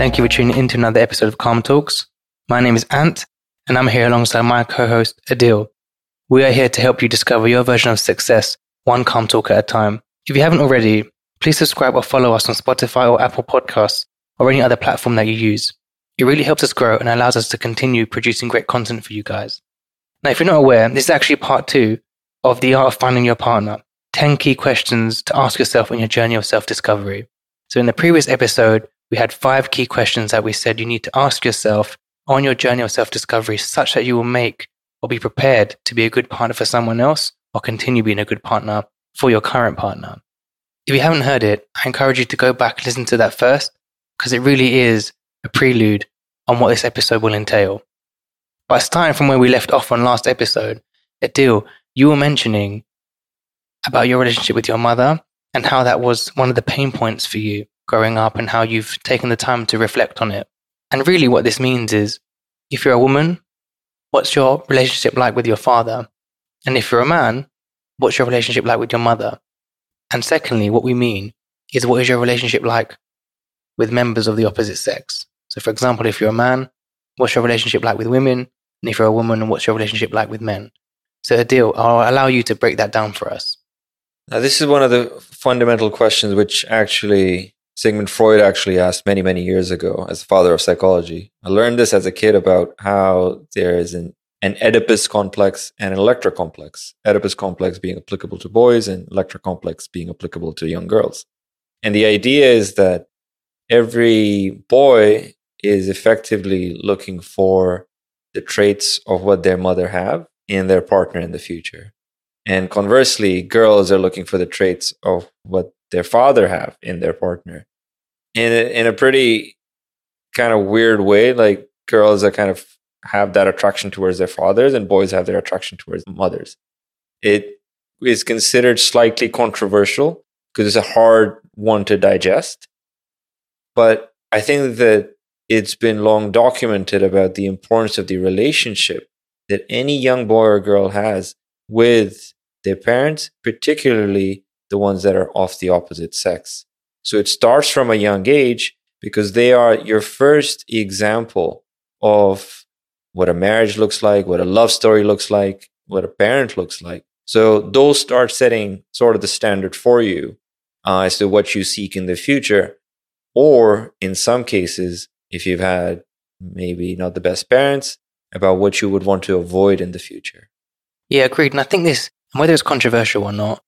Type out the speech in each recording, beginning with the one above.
Thank you for tuning in to another episode of Calm Talks. My name is Ant, and I'm here alongside my co-host Adil. We are here to help you discover your version of success, one calm talk at a time. If you haven't already, please subscribe or follow us on Spotify or Apple Podcasts or any other platform that you use. It really helps us grow and allows us to continue producing great content for you guys. Now, if you're not aware, this is actually part two of the art of finding your partner 10 key questions to ask yourself on your journey of self discovery. So, in the previous episode, we had five key questions that we said you need to ask yourself on your journey of self discovery such that you will make or be prepared to be a good partner for someone else or continue being a good partner for your current partner. If you haven't heard it, I encourage you to go back and listen to that first because it really is a prelude on what this episode will entail. By starting from where we left off on last episode, Adil, you were mentioning about your relationship with your mother and how that was one of the pain points for you growing up and how you've taken the time to reflect on it. And really, what this means is if you're a woman, what's your relationship like with your father? And if you're a man, what's your relationship like with your mother? And secondly, what we mean is what is your relationship like with members of the opposite sex? So, for example, if you're a man, what's your relationship like with women? And if you're a woman, what's your relationship like with men? So, Adil, I'll allow you to break that down for us. Now, this is one of the fundamental questions which actually Sigmund Freud actually asked many, many years ago as the father of psychology. I learned this as a kid about how there is an, an Oedipus complex and an Electra complex. Oedipus complex being applicable to boys and Electra complex being applicable to young girls. And the idea is that every boy is effectively looking for the traits of what their mother have in their partner in the future. And conversely, girls are looking for the traits of what their father have in their partner in a, in a pretty kind of weird way. Like girls that kind of have that attraction towards their fathers, and boys have their attraction towards mothers. It is considered slightly controversial because it's a hard one to digest. But I think that it's been long documented about the importance of the relationship that any young boy or girl has with their parents, particularly the ones that are of the opposite sex. So it starts from a young age because they are your first example of what a marriage looks like, what a love story looks like, what a parent looks like. So those start setting sort of the standard for you uh, as to what you seek in the future. Or in some cases, if you've had maybe not the best parents, about what you would want to avoid in the future. Yeah, agreed. And I think this, whether it's controversial or not,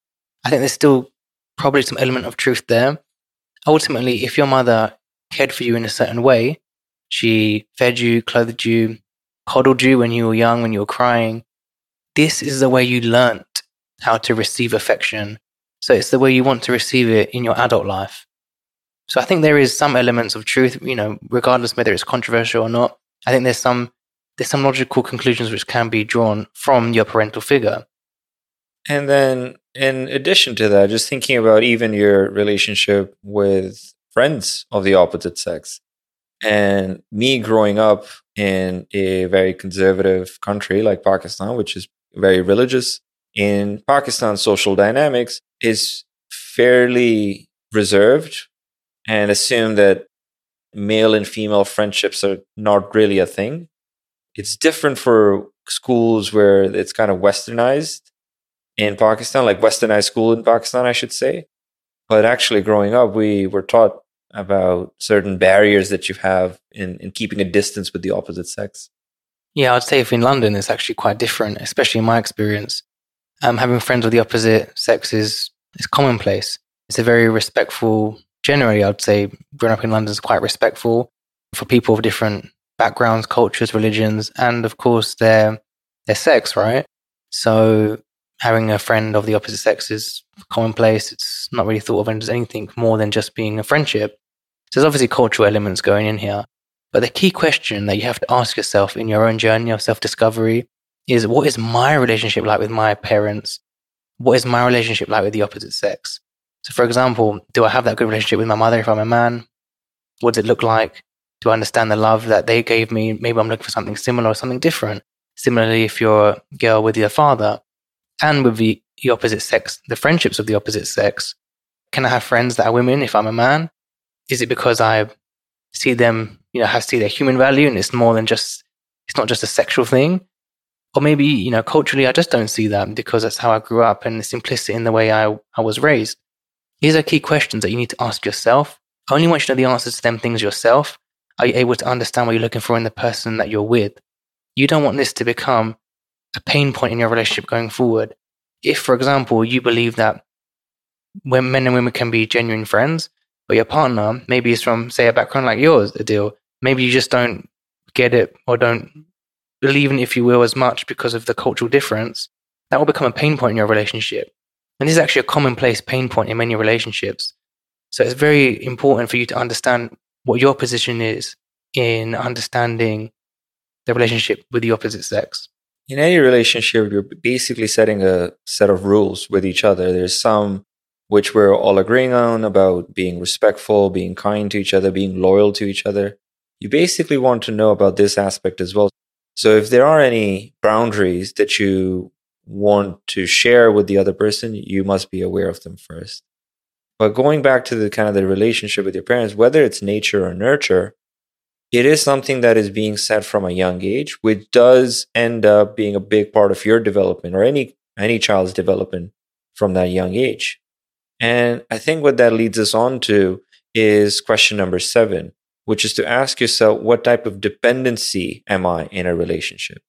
I think there's still probably some element of truth there ultimately, if your mother cared for you in a certain way, she fed you, clothed you, coddled you when you were young, when you were crying, this is the way you learnt how to receive affection. So it's the way you want to receive it in your adult life. So I think there is some elements of truth, you know, regardless whether it's controversial or not. I think there's some there's some logical conclusions which can be drawn from your parental figure. And then in addition to that, just thinking about even your relationship with friends of the opposite sex. And me growing up in a very conservative country like Pakistan, which is very religious, in Pakistan, social dynamics is fairly reserved and assume that male and female friendships are not really a thing. It's different for schools where it's kind of westernized in Pakistan, like westernized school in Pakistan, I should say. But actually, growing up, we were taught about certain barriers that you have in, in keeping a distance with the opposite sex. Yeah, I'd say if in London, it's actually quite different, especially in my experience. Um, having friends of the opposite sex is, is commonplace. It's a very respectful, generally, I'd say growing up in London is quite respectful for people of different backgrounds, cultures, religions, and of course their, their sex, right? So having a friend of the opposite sex is commonplace. It's not really thought of as anything more than just being a friendship. So there's obviously cultural elements going in here. But the key question that you have to ask yourself in your own journey of self discovery is what is my relationship like with my parents? What is my relationship like with the opposite sex? So, for example, do I have that good relationship with my mother if I'm a man? What does it look like? Do I understand the love that they gave me? Maybe I'm looking for something similar or something different. Similarly, if you're a girl with your father, and with the, the opposite sex, the friendships of the opposite sex. Can I have friends that are women if I'm a man? Is it because I see them, you know, have see their human value and it's more than just, it's not just a sexual thing. Or maybe, you know, culturally, I just don't see that because that's how I grew up and it's implicit in the way I, I was raised. These are key questions that you need to ask yourself. Only once you know the answers to them things yourself are you able to understand what you're looking for in the person that you're with. You don't want this to become a pain point in your relationship going forward. If, for example, you believe that when men and women can be genuine friends, but your partner maybe is from, say, a background like yours, Adil, maybe you just don't get it or don't believe in, if you will, as much because of the cultural difference, that will become a pain point in your relationship. And this is actually a commonplace pain point in many relationships. So it's very important for you to understand what your position is in understanding the relationship with the opposite sex. In any relationship, you're basically setting a set of rules with each other. There's some which we're all agreeing on about being respectful, being kind to each other, being loyal to each other. You basically want to know about this aspect as well. So if there are any boundaries that you want to share with the other person, you must be aware of them first. But going back to the kind of the relationship with your parents, whether it's nature or nurture, it is something that is being set from a young age, which does end up being a big part of your development or any any child's development from that young age. And I think what that leads us on to is question number seven, which is to ask yourself, what type of dependency am I in a relationship?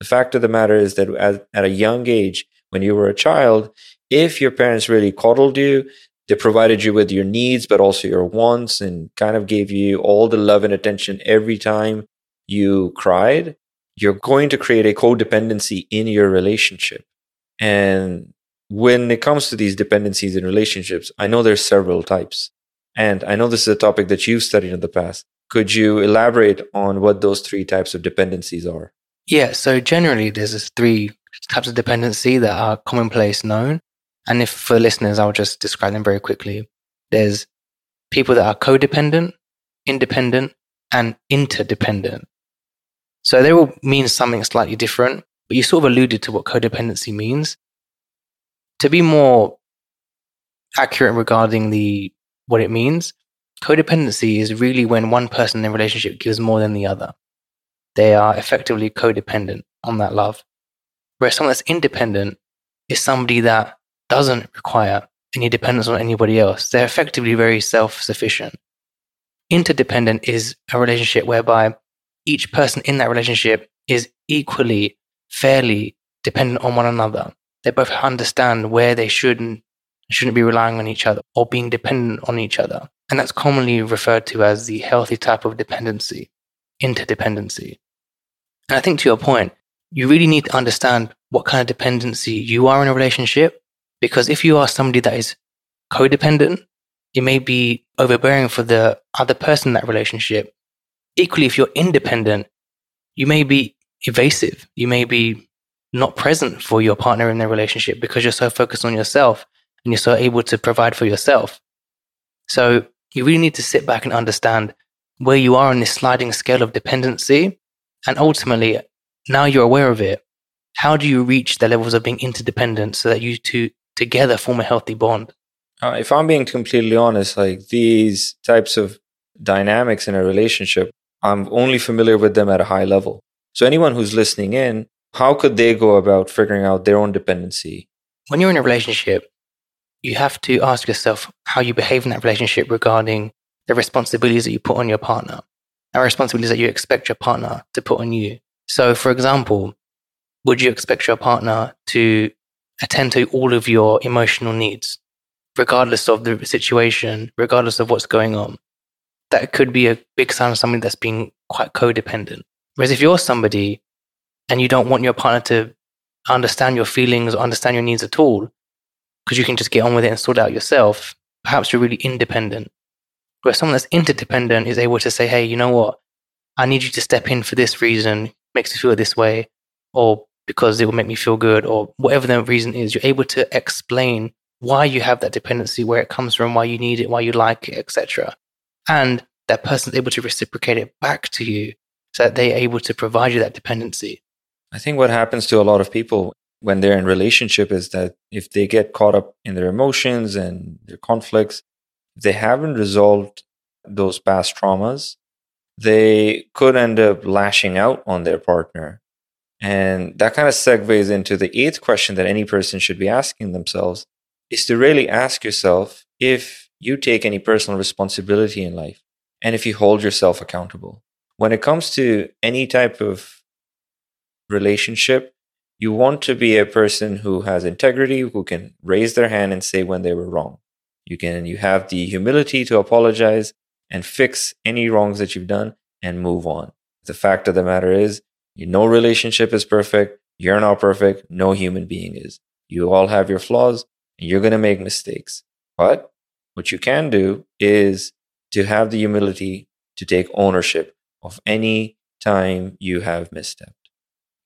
The fact of the matter is that at, at a young age, when you were a child, if your parents really coddled you, they provided you with your needs, but also your wants and kind of gave you all the love and attention every time you cried. You're going to create a codependency in your relationship. And when it comes to these dependencies in relationships, I know there's several types. And I know this is a topic that you've studied in the past. Could you elaborate on what those three types of dependencies are? Yeah, so generally there's three types of dependency that are commonplace known. And if for listeners, I'll just describe them very quickly. There's people that are codependent, independent, and interdependent. So they will mean something slightly different, but you sort of alluded to what codependency means. To be more accurate regarding the what it means, codependency is really when one person in a relationship gives more than the other. They are effectively codependent on that love. Whereas someone that's independent is somebody that doesn't require any dependence on anybody else. They're effectively very self sufficient. Interdependent is a relationship whereby each person in that relationship is equally, fairly dependent on one another. They both understand where they should and shouldn't be relying on each other or being dependent on each other. And that's commonly referred to as the healthy type of dependency, interdependency. And I think to your point, you really need to understand what kind of dependency you are in a relationship because if you are somebody that is codependent, it may be overbearing for the other person in that relationship. Equally, if you're independent, you may be evasive. You may be not present for your partner in their relationship because you're so focused on yourself and you're so able to provide for yourself. So you really need to sit back and understand where you are on this sliding scale of dependency. And ultimately, now you're aware of it, how do you reach the levels of being interdependent so that you two together form a healthy bond. Uh, if I'm being completely honest, like these types of dynamics in a relationship, I'm only familiar with them at a high level. So anyone who's listening in, how could they go about figuring out their own dependency? When you're in a relationship, you have to ask yourself how you behave in that relationship regarding the responsibilities that you put on your partner and responsibilities that you expect your partner to put on you. So, for example, would you expect your partner to attend to all of your emotional needs, regardless of the situation, regardless of what's going on. That could be a big sign of somebody that's being quite codependent. Whereas if you're somebody and you don't want your partner to understand your feelings or understand your needs at all, because you can just get on with it and sort it out yourself, perhaps you're really independent. Whereas someone that's interdependent is able to say, hey, you know what? I need you to step in for this reason, makes me feel this way, or because it will make me feel good or whatever the reason is, you're able to explain why you have that dependency, where it comes from, why you need it, why you like it, etc. And that person's able to reciprocate it back to you so that they're able to provide you that dependency. I think what happens to a lot of people when they're in relationship is that if they get caught up in their emotions and their conflicts, they haven't resolved those past traumas, they could end up lashing out on their partner. And that kind of segues into the eighth question that any person should be asking themselves is to really ask yourself if you take any personal responsibility in life and if you hold yourself accountable. When it comes to any type of relationship, you want to be a person who has integrity, who can raise their hand and say when they were wrong. You can you have the humility to apologize and fix any wrongs that you've done and move on. The fact of the matter is, no relationship is perfect. You're not perfect. No human being is. You all have your flaws and you're going to make mistakes. But what you can do is to have the humility to take ownership of any time you have misstepped.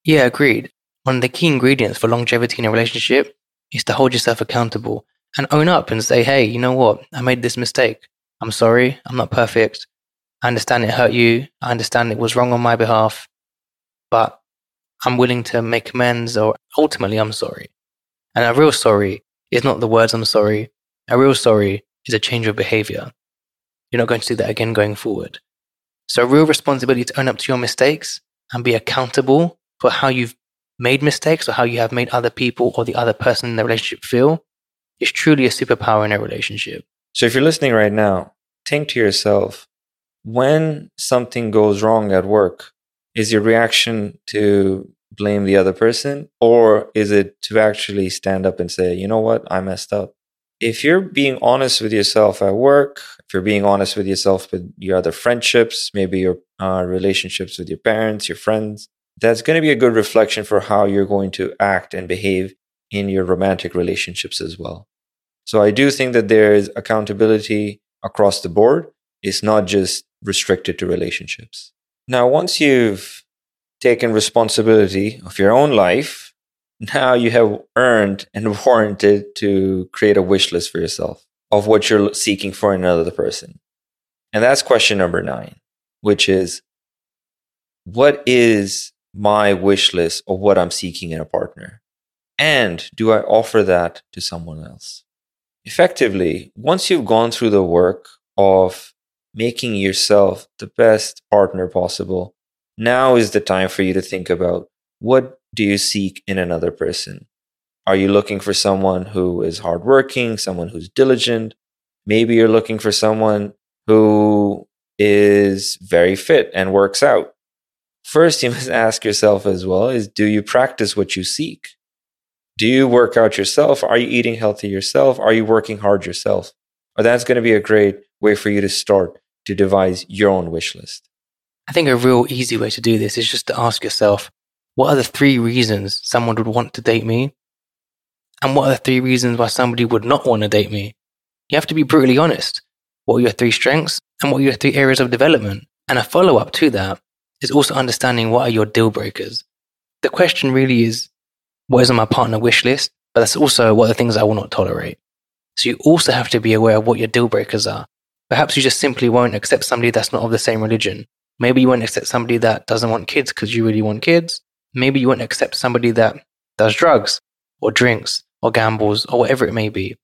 Yeah, agreed. One of the key ingredients for longevity in a relationship is to hold yourself accountable and own up and say, hey, you know what? I made this mistake. I'm sorry. I'm not perfect. I understand it hurt you. I understand it was wrong on my behalf, but I'm willing to make amends or ultimately I'm sorry. And a real sorry is not the words I'm sorry. A real sorry is a change of behavior. You're not going to do that again going forward. So, a real responsibility to own up to your mistakes and be accountable for how you've made mistakes or how you have made other people or the other person in the relationship feel is truly a superpower in a relationship. So, if you're listening right now, think to yourself when something goes wrong at work, is your reaction to blame the other person or is it to actually stand up and say, you know what, I messed up? if you're being honest with yourself at work, if you're being honest with yourself with your other friendships, maybe your uh, relationships with your parents, your friends, that's going to be a good reflection for how you're going to act and behave in your romantic relationships as well. So I do think that there is accountability across the board. It's not just restricted to relationships. Now, once you've taken responsibility of your own life, now you have earned and warranted to create a wish list for yourself of what you're seeking for in another person. And that's question number nine, which is what is my wish list of what I'm seeking in a partner? And do I offer that to someone else? Effectively, once you've gone through the work of making yourself the best partner possible, now is the time for you to think about what do you seek in another person? Are you looking for someone who is hardworking, someone who's diligent? Maybe you're looking for someone who is very fit and works out. First, you must ask yourself as well is do you practice what you seek? Do you work out yourself? Are you eating healthy yourself? Are you working hard yourself? Or that's going to be a great way for you to start to devise your own wish list. I think a real easy way to do this is just to ask yourself, what are the three reasons someone would want to date me? And what are the three reasons why somebody would not want to date me? You have to be brutally honest. What are your three strengths and what are your three areas of development? And a follow up to that is also understanding what are your deal breakers. The question really is, what is on my partner wish list? But that's also what are the things I will not tolerate. So you also have to be aware of what your deal breakers are. Perhaps you just simply won't accept somebody that's not of the same religion. Maybe you won't accept somebody that doesn't want kids because you really want kids. Maybe you won't accept somebody that does drugs or drinks or gambles or whatever it may be.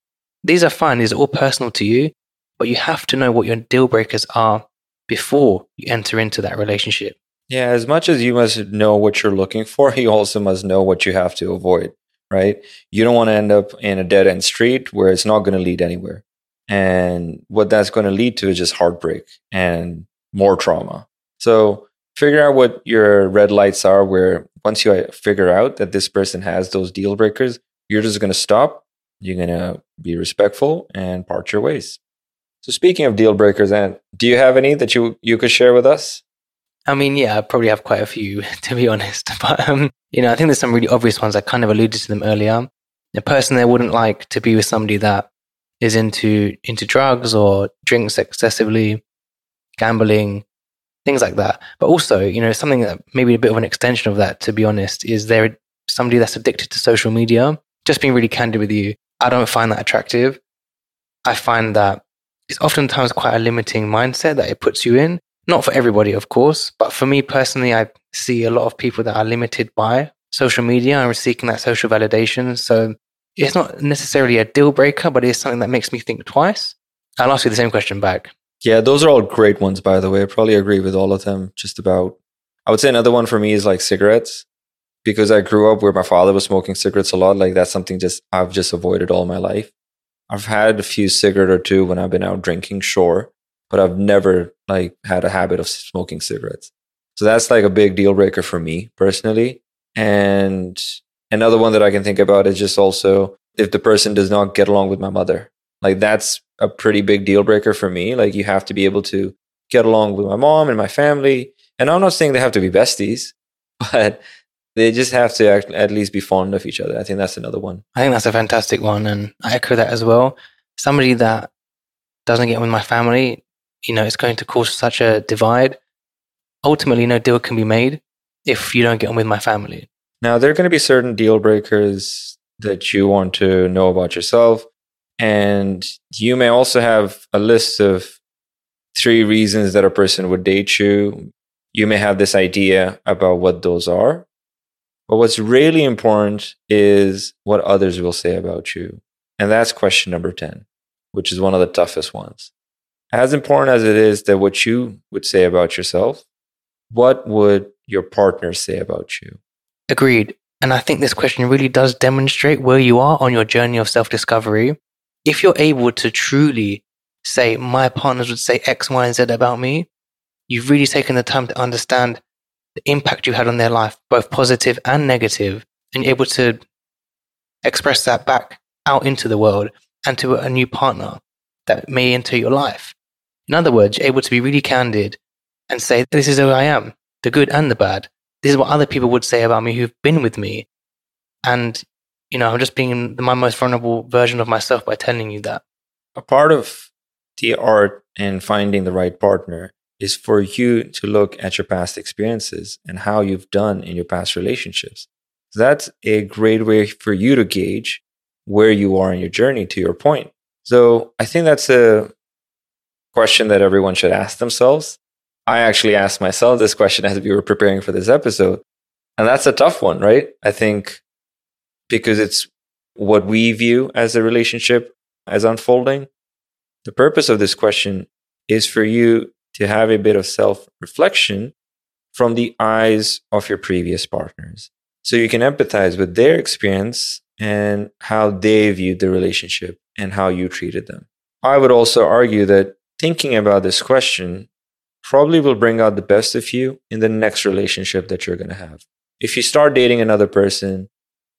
These are fine. These are all personal to you, but you have to know what your deal breakers are before you enter into that relationship. Yeah, as much as you must know what you're looking for, you also must know what you have to avoid, right? You don't want to end up in a dead end street where it's not going to lead anywhere. And what that's going to lead to is just heartbreak and more trauma. So figure out what your red lights are where once you figure out that this person has those deal breakers, you're just going to stop. You're going to be respectful and part your ways. So speaking of deal breakers, and do you have any that you you could share with us? I mean, yeah, I probably have quite a few to be honest. But um, you know, I think there's some really obvious ones. I kind of alluded to them earlier. A person that wouldn't like to be with somebody that is into into drugs or drinks excessively, gambling, things like that. But also, you know, something that maybe a bit of an extension of that, to be honest, is there somebody that's addicted to social media? Just being really candid with you, I don't find that attractive. I find that it's oftentimes quite a limiting mindset that it puts you in. Not for everybody, of course, but for me personally, I see a lot of people that are limited by social media and are seeking that social validation. So it's not necessarily a deal breaker, but it's something that makes me think twice. I'll ask you the same question back. Yeah, those are all great ones, by the way. I probably agree with all of them. Just about, I would say another one for me is like cigarettes because I grew up where my father was smoking cigarettes a lot. Like that's something just I've just avoided all my life. I've had a few cigarette or two when I've been out drinking, sure, but I've never like had a habit of smoking cigarettes. So that's like a big deal breaker for me personally. And another one that I can think about is just also if the person does not get along with my mother. Like that's a pretty big deal breaker for me. Like you have to be able to get along with my mom and my family. And I'm not saying they have to be besties, but they just have to act, at least be fond of each other. I think that's another one. I think that's a fantastic one. And I echo that as well. Somebody that doesn't get with my family, you know, it's going to cause such a divide. Ultimately, no deal can be made if you don't get on with my family. Now, there are going to be certain deal breakers that you want to know about yourself. And you may also have a list of three reasons that a person would date you. You may have this idea about what those are. But what's really important is what others will say about you. And that's question number 10, which is one of the toughest ones. As important as it is that what you would say about yourself, what would your partner say about you? Agreed. And I think this question really does demonstrate where you are on your journey of self discovery if you're able to truly say, my partners would say X, Y, and Z about me, you've really taken the time to understand the impact you had on their life, both positive and negative, and you're able to express that back out into the world and to a new partner that may enter your life. In other words, you're able to be really candid and say, This is who I am, the good and the bad. This is what other people would say about me who've been with me. And you know, I'm just being my most vulnerable version of myself by telling you that. A part of the art in finding the right partner is for you to look at your past experiences and how you've done in your past relationships. So that's a great way for you to gauge where you are in your journey to your point. So I think that's a question that everyone should ask themselves. I actually asked myself this question as we were preparing for this episode. And that's a tough one, right? I think because it's what we view as a relationship as unfolding. The purpose of this question is for you to have a bit of self reflection from the eyes of your previous partners. So you can empathize with their experience and how they viewed the relationship and how you treated them. I would also argue that thinking about this question probably will bring out the best of you in the next relationship that you're going to have. If you start dating another person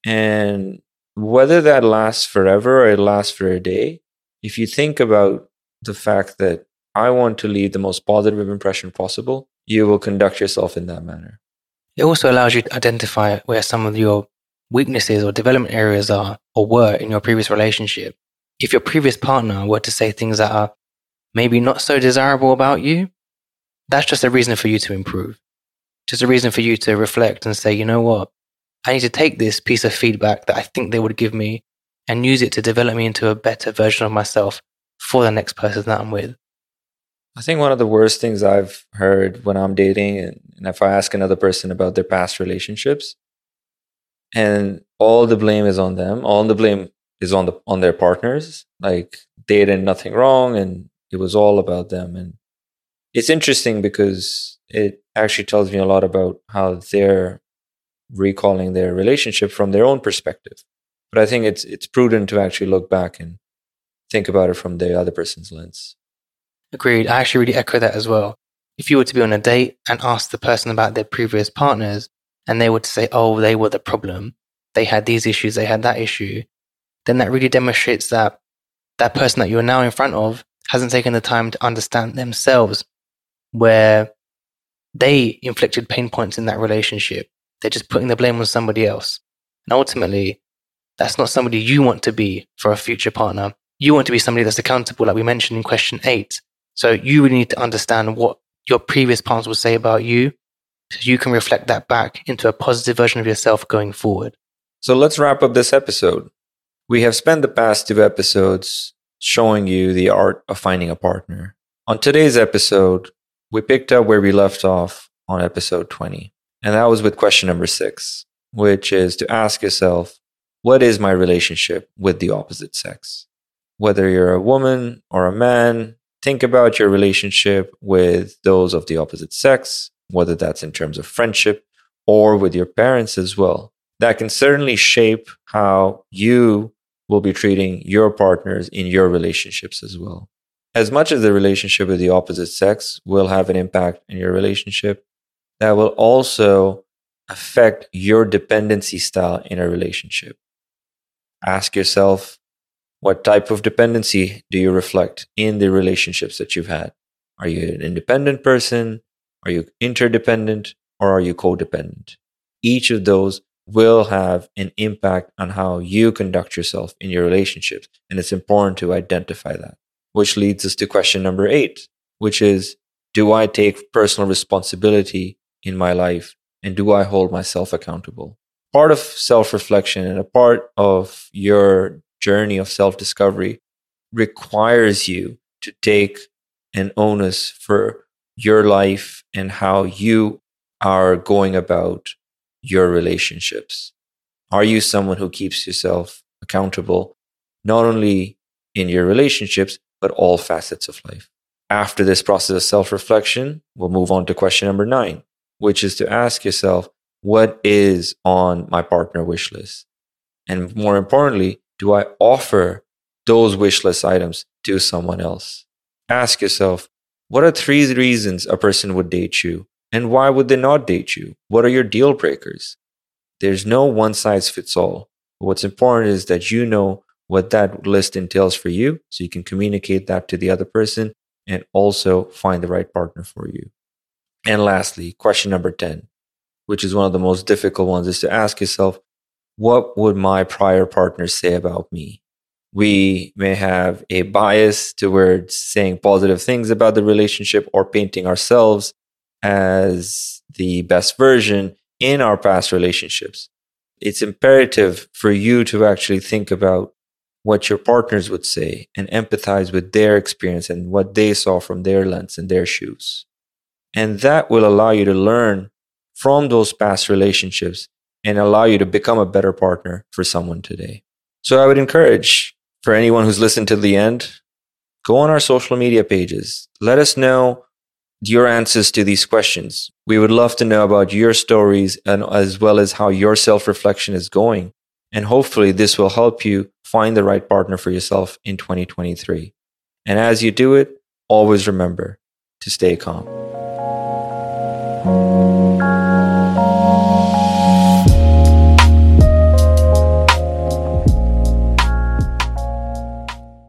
and whether that lasts forever or it lasts for a day, if you think about the fact that I want to leave the most positive impression possible, you will conduct yourself in that manner. It also allows you to identify where some of your weaknesses or development areas are or were in your previous relationship. If your previous partner were to say things that are maybe not so desirable about you, that's just a reason for you to improve. Just a reason for you to reflect and say, you know what? I need to take this piece of feedback that I think they would give me and use it to develop me into a better version of myself for the next person that I'm with. I think one of the worst things I've heard when I'm dating, and, and if I ask another person about their past relationships, and all the blame is on them, all the blame is on the on their partners. Like they did nothing wrong, and it was all about them. And it's interesting because it actually tells me a lot about how they're recalling their relationship from their own perspective. But I think it's it's prudent to actually look back and think about it from the other person's lens. Agreed. I actually really echo that as well. If you were to be on a date and ask the person about their previous partners, and they were to say, "Oh, they were the problem. They had these issues. They had that issue," then that really demonstrates that that person that you are now in front of hasn't taken the time to understand themselves, where they inflicted pain points in that relationship they're just putting the blame on somebody else. And ultimately, that's not somebody you want to be for a future partner. You want to be somebody that's accountable, like we mentioned in question eight. So you really need to understand what your previous partners will say about you so you can reflect that back into a positive version of yourself going forward. So let's wrap up this episode. We have spent the past two episodes showing you the art of finding a partner. On today's episode, we picked up where we left off on episode 20. And that was with question number six, which is to ask yourself, what is my relationship with the opposite sex? Whether you're a woman or a man, think about your relationship with those of the opposite sex, whether that's in terms of friendship or with your parents as well. That can certainly shape how you will be treating your partners in your relationships as well. As much as the relationship with the opposite sex will have an impact in your relationship, that will also affect your dependency style in a relationship. Ask yourself, what type of dependency do you reflect in the relationships that you've had? Are you an independent person? Are you interdependent? Or are you codependent? Each of those will have an impact on how you conduct yourself in your relationships. And it's important to identify that, which leads us to question number eight, which is Do I take personal responsibility in my life? And do I hold myself accountable? Part of self reflection and a part of your journey of self discovery requires you to take an onus for your life and how you are going about your relationships. Are you someone who keeps yourself accountable, not only in your relationships, but all facets of life? After this process of self reflection, we'll move on to question number nine, which is to ask yourself, what is on my partner wish list? And more importantly, do I offer those wish list items to someone else? Ask yourself, what are three reasons a person would date you? And why would they not date you? What are your deal breakers? There's no one size fits all. What's important is that you know what that list entails for you so you can communicate that to the other person and also find the right partner for you. And lastly, question number 10, which is one of the most difficult ones, is to ask yourself, what would my prior partners say about me? We may have a bias towards saying positive things about the relationship or painting ourselves as the best version in our past relationships. It's imperative for you to actually think about what your partners would say and empathize with their experience and what they saw from their lens and their shoes. And that will allow you to learn from those past relationships and allow you to become a better partner for someone today. So I would encourage for anyone who's listened to the end, go on our social media pages. Let us know your answers to these questions. We would love to know about your stories and as well as how your self reflection is going. And hopefully this will help you find the right partner for yourself in 2023. And as you do it, always remember to stay calm.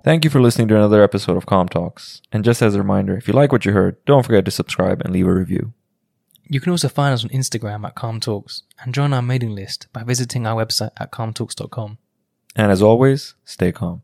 Thank you for listening to another episode of Calm Talks. And just as a reminder, if you like what you heard, don't forget to subscribe and leave a review. You can also find us on Instagram at Calm Talks and join our mailing list by visiting our website at calmtalks.com. And as always, stay calm.